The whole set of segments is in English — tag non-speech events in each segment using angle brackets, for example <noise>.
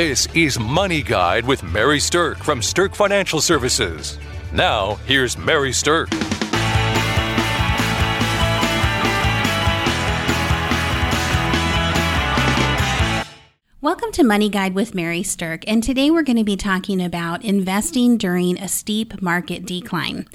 This is Money Guide with Mary Sterk from Sterk Financial Services. Now, here's Mary Sterk. To Money Guide with Mary Sterk, and today we're going to be talking about investing during a steep market decline.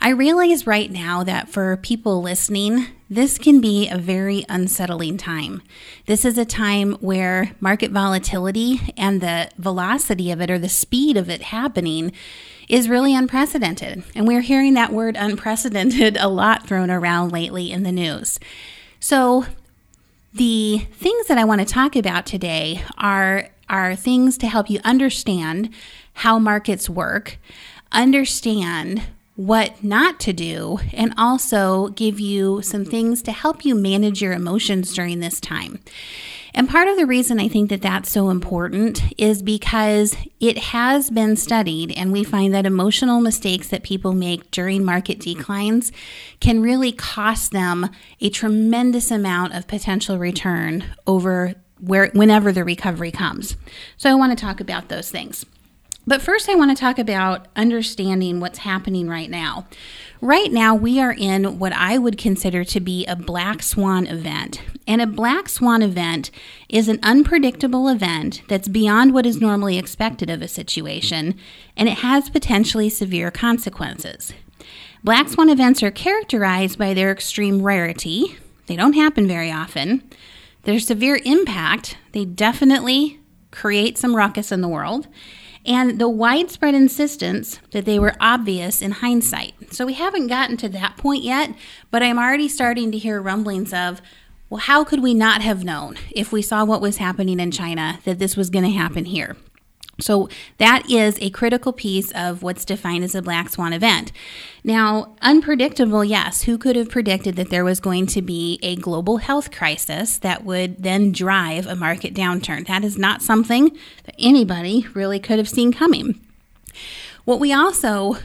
I realize right now that for people listening, this can be a very unsettling time. This is a time where market volatility and the velocity of it or the speed of it happening is really unprecedented. And we're hearing that word unprecedented <laughs> a lot thrown around lately in the news. So, the things that I want to talk about today are, are things to help you understand how markets work, understand what not to do, and also give you some things to help you manage your emotions during this time. And part of the reason I think that that's so important is because it has been studied, and we find that emotional mistakes that people make during market declines can really cost them a tremendous amount of potential return over where whenever the recovery comes. So I want to talk about those things. But first, I want to talk about understanding what's happening right now. Right now, we are in what I would consider to be a black swan event. And a black swan event is an unpredictable event that's beyond what is normally expected of a situation, and it has potentially severe consequences. Black swan events are characterized by their extreme rarity, they don't happen very often, their severe impact, they definitely create some ruckus in the world and the widespread insistence that they were obvious in hindsight. So we haven't gotten to that point yet, but I'm already starting to hear rumblings of, well, how could we not have known if we saw what was happening in China that this was going to happen here? So that is a critical piece of what's defined as a black swan event. Now, unpredictable, yes. Who could have predicted that there was going to be a global health crisis that would then drive a market downturn? That is not something that anybody really could have seen coming. What we also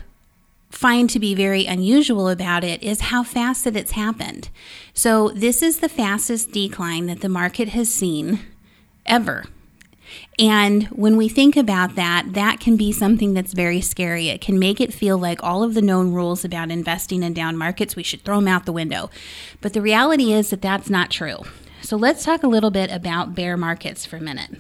find to be very unusual about it is how fast that it's happened. So, this is the fastest decline that the market has seen ever and when we think about that, that can be something that's very scary. It can make it feel like all of the known rules about investing in down markets, we should throw them out the window. But the reality is that that's not true. So let's talk a little bit about bear markets for a minute.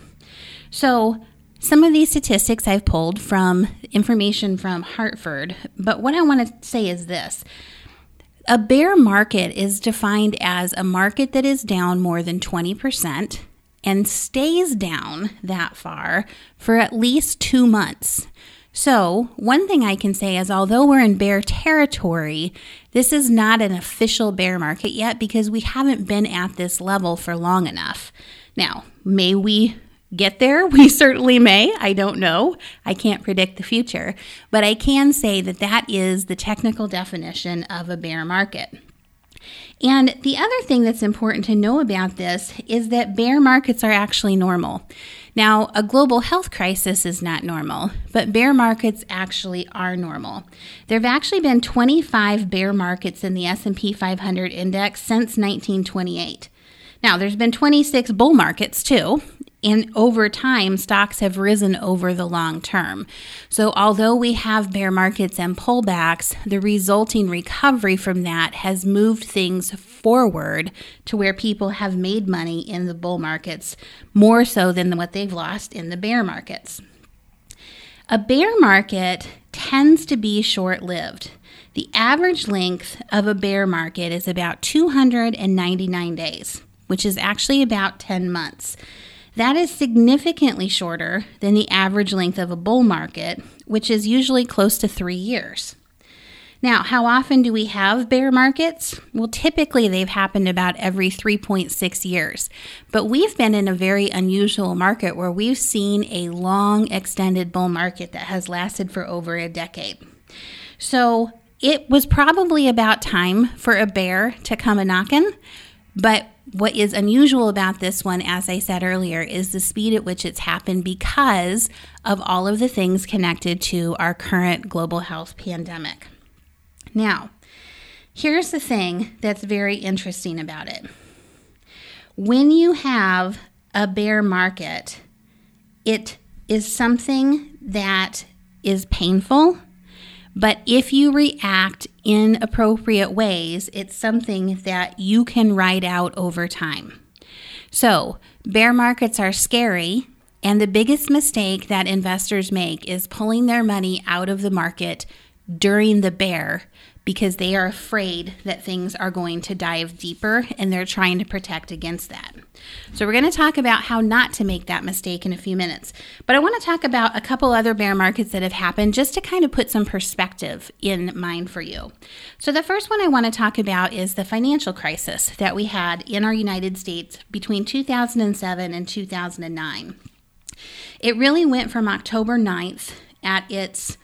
So, some of these statistics I've pulled from information from Hartford, but what I want to say is this. A bear market is defined as a market that is down more than 20% and stays down that far for at least two months. So, one thing I can say is although we're in bear territory, this is not an official bear market yet because we haven't been at this level for long enough. Now, may we get there? <laughs> We certainly may. I don't know. I can't predict the future. But I can say that that is the technical definition of a bear market. And the other thing that's important to know about this is that bear markets are actually normal. Now, a global health crisis is not normal, but bear markets actually are normal. There have actually been 25 bear markets in the S&P 500 index since 1928. Now, there's been 26 bull markets too, and over time, stocks have risen over the long term. So, although we have bear markets and pullbacks, the resulting recovery from that has moved things forward to where people have made money in the bull markets more so than what they've lost in the bear markets. A bear market tends to be short lived. The average length of a bear market is about 299 days, which is actually about 10 months. That is significantly shorter than the average length of a bull market, which is usually close to three years. Now, how often do we have bear markets? Well, typically they've happened about every 3.6 years. But we've been in a very unusual market where we've seen a long extended bull market that has lasted for over a decade. So it was probably about time for a bear to come a knocking, but what is unusual about this one, as I said earlier, is the speed at which it's happened because of all of the things connected to our current global health pandemic. Now, here's the thing that's very interesting about it. When you have a bear market, it is something that is painful, but if you react in appropriate ways, it's something that you can ride out over time. So, bear markets are scary, and the biggest mistake that investors make is pulling their money out of the market during the bear because they are afraid that things are going to dive deeper and they're trying to protect against that. So, we're going to talk about how not to make that mistake in a few minutes. But I want to talk about a couple other bear markets that have happened just to kind of put some perspective in mind for you. So, the first one I want to talk about is the financial crisis that we had in our United States between 2007 and 2009. It really went from October 9th at its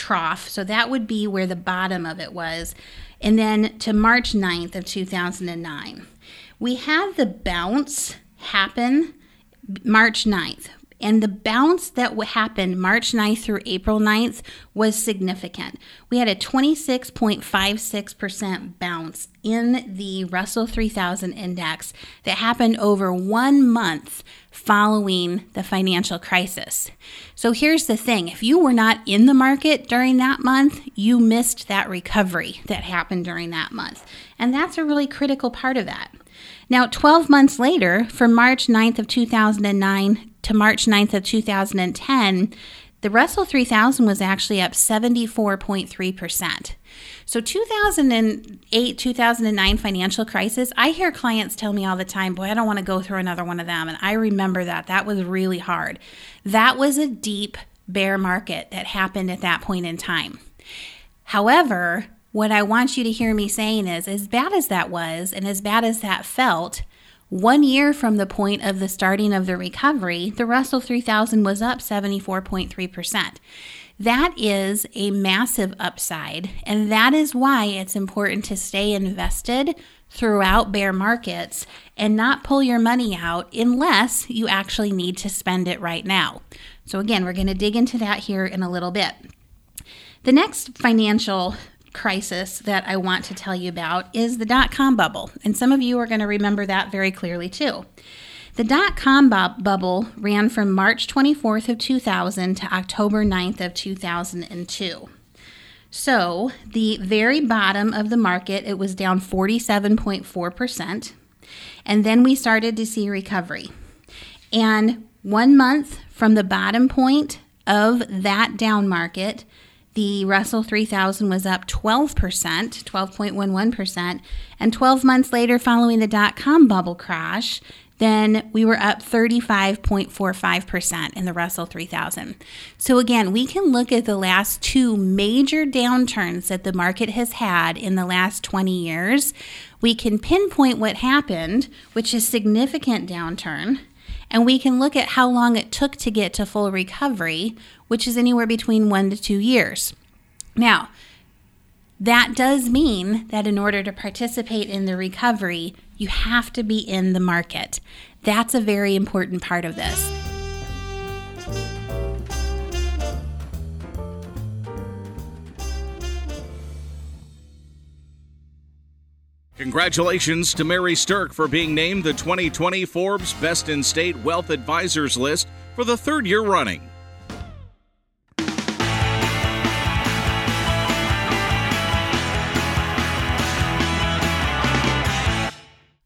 trough. So that would be where the bottom of it was. And then to March 9th of 2009. We had the bounce happen March 9th. And the bounce that happened March 9th through April 9th was significant. We had a 26.56% bounce in the Russell 3000 index that happened over one month following the financial crisis. So here's the thing if you were not in the market during that month, you missed that recovery that happened during that month. And that's a really critical part of that. Now, 12 months later, from March 9th of 2009 to March 9th of 2010, the Russell 3000 was actually up 74.3%. So 2008, 2009 financial crisis, I hear clients tell me all the time, "Boy, I don't want to go through another one of them." And I remember that. That was really hard. That was a deep bear market that happened at that point in time. However, what I want you to hear me saying is as bad as that was and as bad as that felt, one year from the point of the starting of the recovery, the Russell 3000 was up 74.3%. That is a massive upside, and that is why it's important to stay invested throughout bear markets and not pull your money out unless you actually need to spend it right now. So, again, we're going to dig into that here in a little bit. The next financial crisis that I want to tell you about is the dot com bubble. And some of you are going to remember that very clearly too. The dot com bu- bubble ran from March 24th of 2000 to October 9th of 2002. So, the very bottom of the market, it was down 47.4%. And then we started to see recovery. And one month from the bottom point of that down market, the Russell 3000 was up 12%, 12.11%. And 12 months later, following the dot com bubble crash, then we were up 35.45% in the Russell 3000. So, again, we can look at the last two major downturns that the market has had in the last 20 years. We can pinpoint what happened, which is significant downturn, and we can look at how long it took to get to full recovery, which is anywhere between one to two years. Now, that does mean that in order to participate in the recovery, you have to be in the market. That's a very important part of this. Congratulations to Mary Sterk for being named the 2020 Forbes Best in State Wealth Advisors list for the third year running.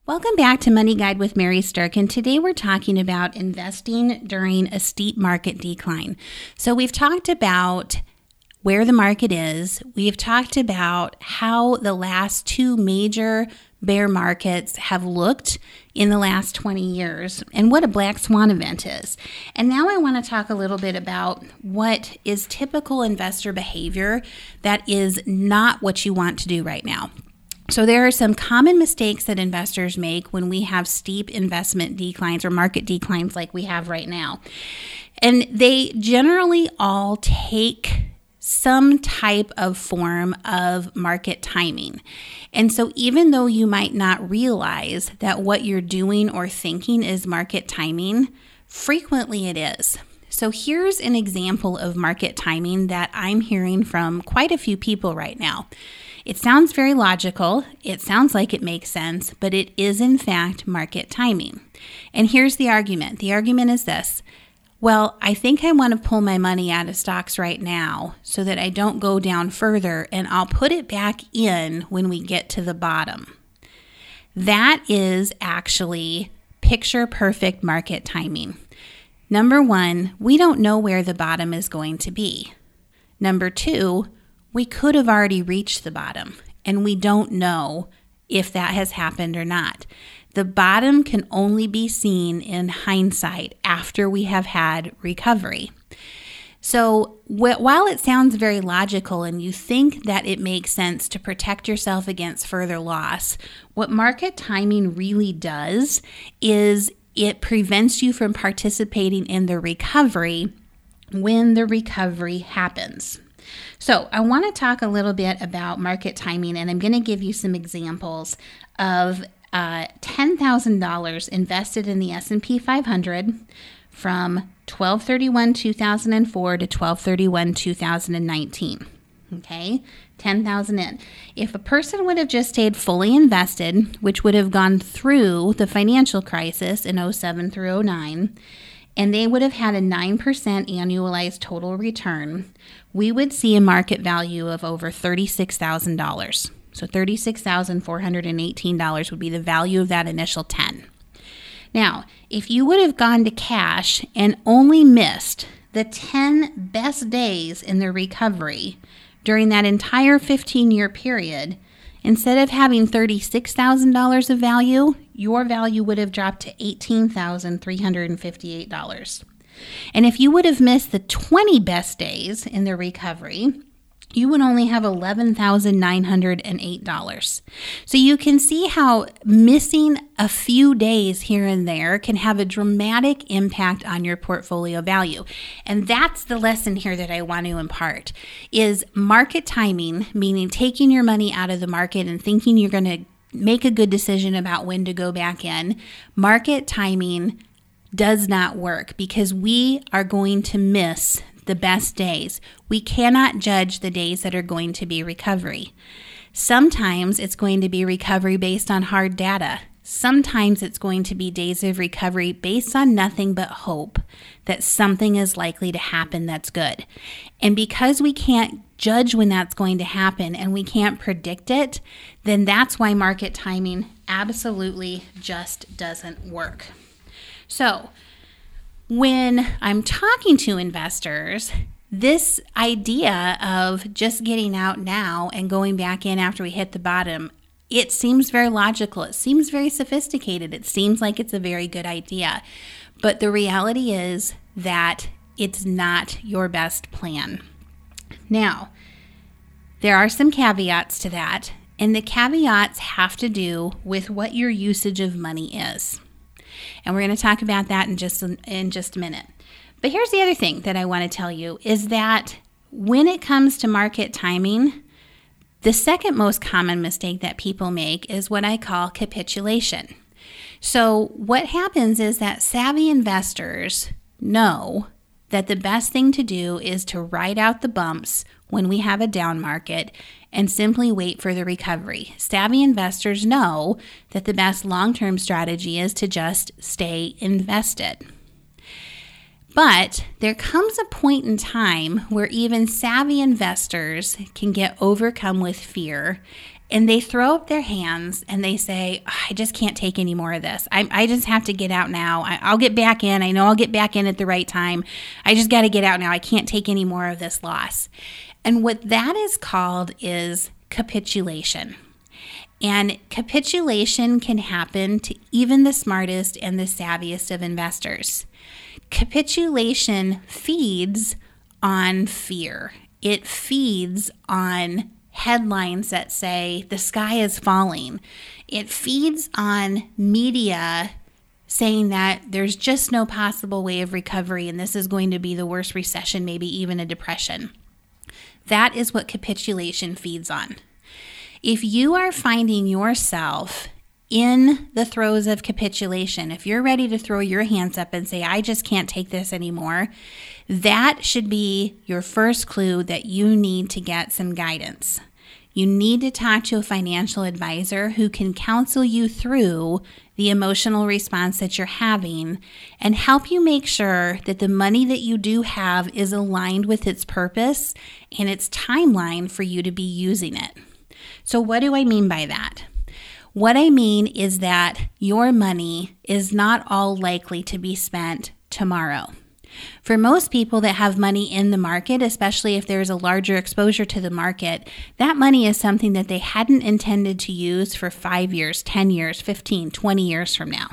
Welcome back to Money Guide with Mary Sterk, and today we're talking about investing during a steep market decline. So, we've talked about where the market is, we've talked about how the last two major bear markets have looked in the last 20 years and what a black swan event is. And now I want to talk a little bit about what is typical investor behavior that is not what you want to do right now. So, there are some common mistakes that investors make when we have steep investment declines or market declines like we have right now. And they generally all take some type of form of market timing. And so, even though you might not realize that what you're doing or thinking is market timing, frequently it is. So, here's an example of market timing that I'm hearing from quite a few people right now. It sounds very logical, it sounds like it makes sense, but it is in fact market timing. And here's the argument the argument is this well, I think I want to pull my money out of stocks right now so that I don't go down further and I'll put it back in when we get to the bottom. That is actually picture perfect market timing. Number one, we don't know where the bottom is going to be. Number two, we could have already reached the bottom and we don't know if that has happened or not. The bottom can only be seen in hindsight after we have had recovery. So, wh- while it sounds very logical and you think that it makes sense to protect yourself against further loss, what market timing really does is it prevents you from participating in the recovery when the recovery happens. So, I want to talk a little bit about market timing and I'm going to give you some examples of uh, $10,000 invested in the S&P 500 from 1231 2004 to 1231 2019 okay? 10,000 in. If a person would have just stayed fully invested which would have gone through the financial crisis in 07 through 09 and they would have had a 9% annualized total return we would see a market value of over $36,000 so $36,418 would be the value of that initial 10. Now, if you would have gone to cash and only missed the 10 best days in the recovery during that entire 15 year period, instead of having $36,000 of value, your value would have dropped to $18,358. And if you would have missed the 20 best days in the recovery, you would only have $11,908. So you can see how missing a few days here and there can have a dramatic impact on your portfolio value. And that's the lesson here that I want to impart is market timing, meaning taking your money out of the market and thinking you're going to make a good decision about when to go back in. Market timing does not work because we are going to miss the best days. We cannot judge the days that are going to be recovery. Sometimes it's going to be recovery based on hard data. Sometimes it's going to be days of recovery based on nothing but hope that something is likely to happen that's good. And because we can't judge when that's going to happen and we can't predict it, then that's why market timing absolutely just doesn't work. So, when I'm talking to investors, this idea of just getting out now and going back in after we hit the bottom, it seems very logical. It seems very sophisticated. It seems like it's a very good idea. But the reality is that it's not your best plan. Now, there are some caveats to that, and the caveats have to do with what your usage of money is. And we're going to talk about that in just in just a minute. But here's the other thing that I want to tell you is that when it comes to market timing, the second most common mistake that people make is what I call capitulation. So, what happens is that savvy investors know that the best thing to do is to ride out the bumps when we have a down market and simply wait for the recovery. Savvy investors know that the best long term strategy is to just stay invested. But there comes a point in time where even savvy investors can get overcome with fear and they throw up their hands and they say, I just can't take any more of this. I, I just have to get out now. I, will get back in. I know I'll get back in at the right time. I just got to get out now. I can't take any more of this loss. And what that is called is capitulation. And capitulation can happen to even the smartest and the savviest of investors. Capitulation feeds on fear, it feeds on headlines that say the sky is falling, it feeds on media saying that there's just no possible way of recovery and this is going to be the worst recession, maybe even a depression. That is what capitulation feeds on. If you are finding yourself in the throes of capitulation, if you're ready to throw your hands up and say, I just can't take this anymore, that should be your first clue that you need to get some guidance. you need to talk to a financial advisor who can counsel you through the emotional response that you're having and help you make sure that the money that you do have is aligned with its purpose and its timeline for you to be using it. So, what do I mean by that? What I mean is that your money is not all likely to be spent tomorrow. For most people that have money in the market, especially if there's a larger exposure to the market, that money is something that they hadn't intended to use for five years, 10 years, 15, 20 years from now.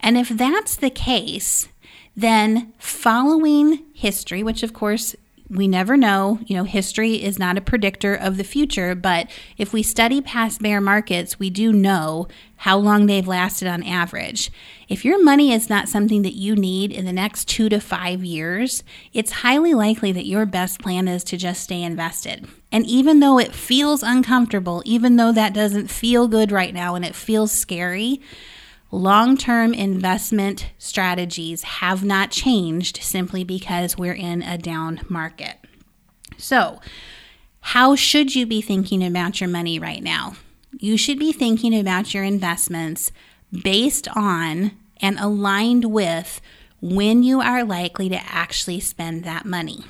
And if that's the case, then following history, which of course we never know. You know, history is not a predictor of the future, but if we study past bear markets, we do know how long they've lasted on average. If your money is not something that you need in the next two to five years, it's highly likely that your best plan is to just stay invested. And even though it feels uncomfortable, even though that doesn't feel good right now and it feels scary, long term investment strategies have not changed simply because we're in a down market. So, how should you be thinking about your money right now? You should be thinking about your investments based on and aligned with when you are likely to actually spend that money.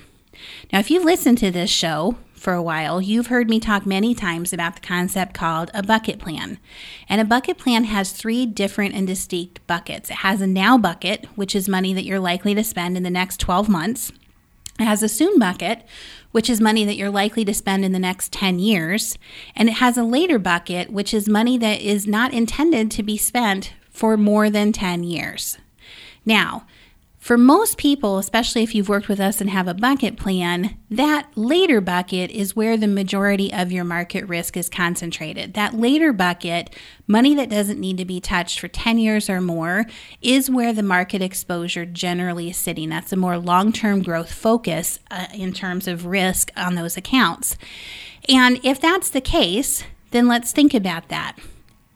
Now, if you've listened to this show for a while, you've heard me talk many times about the concept called a bucket plan. And a bucket plan has three different and distinct buckets. It has a now bucket, which is money that you're likely to spend in the next 12 months. It has a soon bucket, which is money that you're likely to spend in the next 10 years. And it has a later bucket, which is money that is not intended to be spent for more than 10 years. Now, for most people, especially if you've worked with us and have a bucket plan, that later bucket is where the majority of your market risk is concentrated. That later bucket, money that doesn't need to be touched for 10 years or more, is where the market exposure generally is sitting. That's a more long term growth focus uh, in terms of risk on those accounts. And if that's the case, then let's think about that.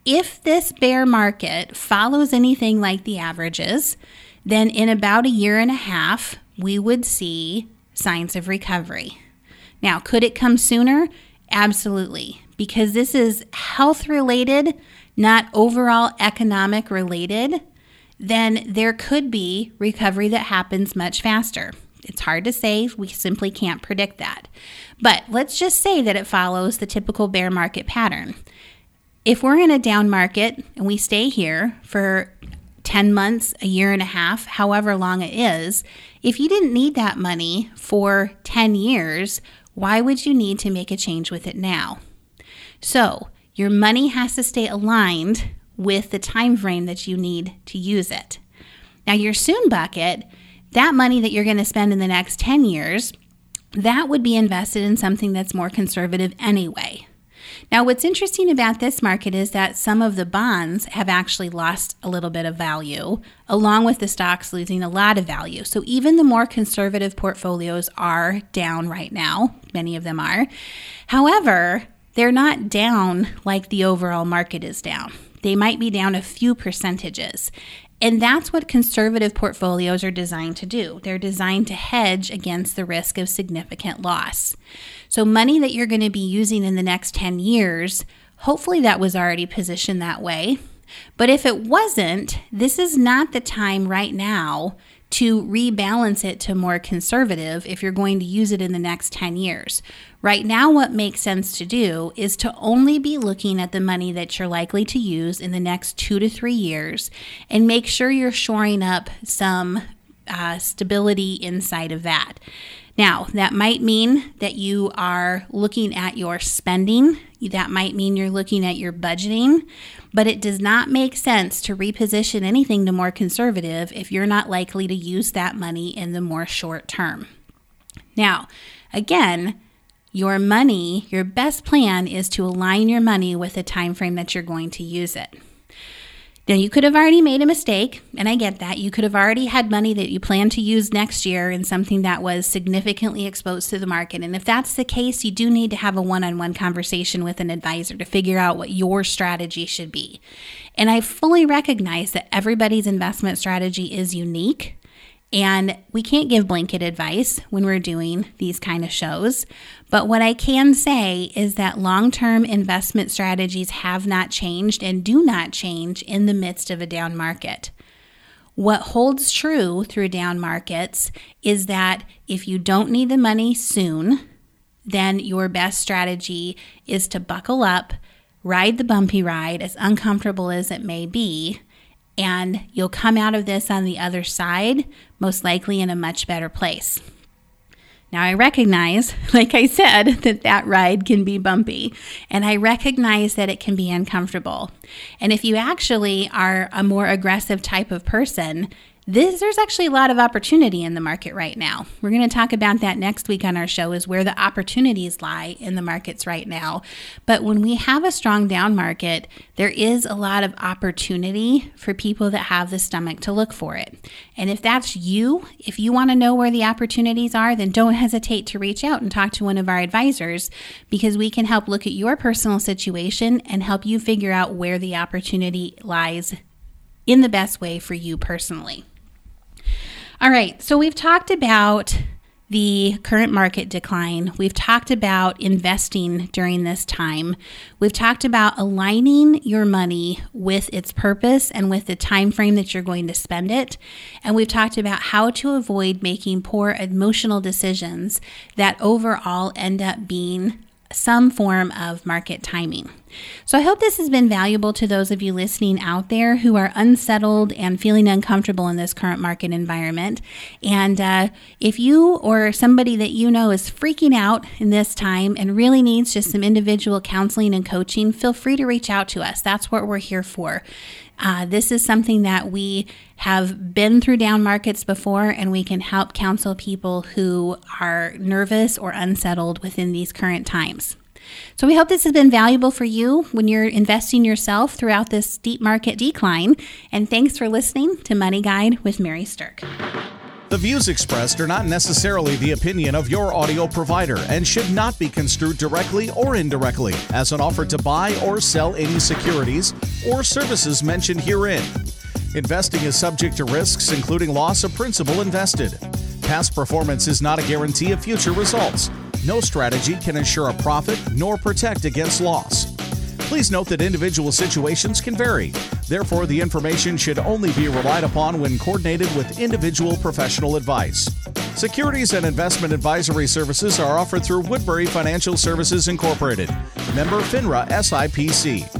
If this bear market follows anything like the averages, then in about a year and a half, we would see signs of recovery. Now, could it come sooner? Absolutely, because this is health related, not overall economic related, then there could be recovery that happens much faster. It's hard to say, we simply can't predict that. But let's just say that it follows the typical bear market pattern. If we're in a down market and we stay here for 10 months, a year and a half, however long it is, if you didn't need that money for 10 years, why would you need to make a change with it now? So, your money has to stay aligned with the time frame that you need to use it. Now, your soon bucket, that money that you're going to spend in the next 10 years, that would be invested in something that's more conservative anyway. Now, what's interesting about this market is that some of the bonds have actually lost a little bit of value, along with the stocks losing a lot of value. So, even the more conservative portfolios are down right now. Many of them are. However, they're not down like the overall market is down. They might be down a few percentages. And that's what conservative portfolios are designed to do. They're designed to hedge against the risk of significant loss. So, money that you're going to be using in the next 10 years, hopefully that was already positioned that way. But if it wasn't, this is not the time right now to rebalance it to more conservative if you're going to use it in the next 10 years. Right now, what makes sense to do is to only be looking at the money that you're likely to use in the next two to three years and make sure you're shoring up some uh, stability inside of that. Now, that might mean that you are looking at your spending. That might mean you're looking at your budgeting, but it does not make sense to reposition anything to more conservative if you're not likely to use that money in the more short term. Now, again, your money, your best plan is to align your money with the time frame that you're going to use it. Now, you could have already made a mistake, and I get that. You could have already had money that you plan to use next year in something that was significantly exposed to the market. And if that's the case, you do need to have a one on one conversation with an advisor to figure out what your strategy should be. And I fully recognize that everybody's investment strategy is unique. And we can't give blanket advice when we're doing these kind of shows. But what I can say is that long term investment strategies have not changed and do not change in the midst of a down market. What holds true through down markets is that if you don't need the money soon, then your best strategy is to buckle up, ride the bumpy ride, as uncomfortable as it may be, and you'll come out of this on the other side, most likely in a much better place. Now, I recognize, <laughs> like I said, <laughs> that that ride can be bumpy, and I recognize that it can be uncomfortable. And if you actually are a more aggressive type of person, this, there's actually a lot of opportunity in the market right now. We're going to talk about that next week on our show is where the opportunities lie in the markets right now. But when we have a strong down market, there is a lot of opportunity for people that have the stomach to look for it. And if that's you, if you want to know where the opportunities are, then don't hesitate to reach out and talk to one of our advisors because we can help look at your personal situation and help you figure out where the opportunity lies in the best way for you personally. All right, so we've talked about the current market decline. We've talked about investing during this time. We've talked about aligning your money with its purpose and with the time frame that you're going to spend it. And we've talked about how to avoid making poor emotional decisions that overall end up being some form of market timing. So I hope this has been valuable to those of you listening out there who are unsettled and feeling uncomfortable in this current market environment. And uh, if you or somebody that you know is freaking out in this time and really needs just some individual counseling and coaching, feel free to reach out to us. That's what we're here for. Uh, this is something that we have been through down markets before, and we can help counsel people who are nervous or unsettled within these current times. So, we hope this has been valuable for you when you're investing yourself throughout this deep market decline. And thanks for listening to Money Guide with Mary Sterk. The views expressed are not necessarily the opinion of your audio provider and should not be construed directly or indirectly as an offer to buy or sell any securities or services mentioned herein. Investing is subject to risks, including loss of principal invested. Past performance is not a guarantee of future results. No strategy can ensure a profit nor protect against loss. Please note that individual situations can vary. Therefore, the information should only be relied upon when coordinated with individual professional advice. Securities and investment advisory services are offered through Woodbury Financial Services Incorporated, member FINRA SIPC.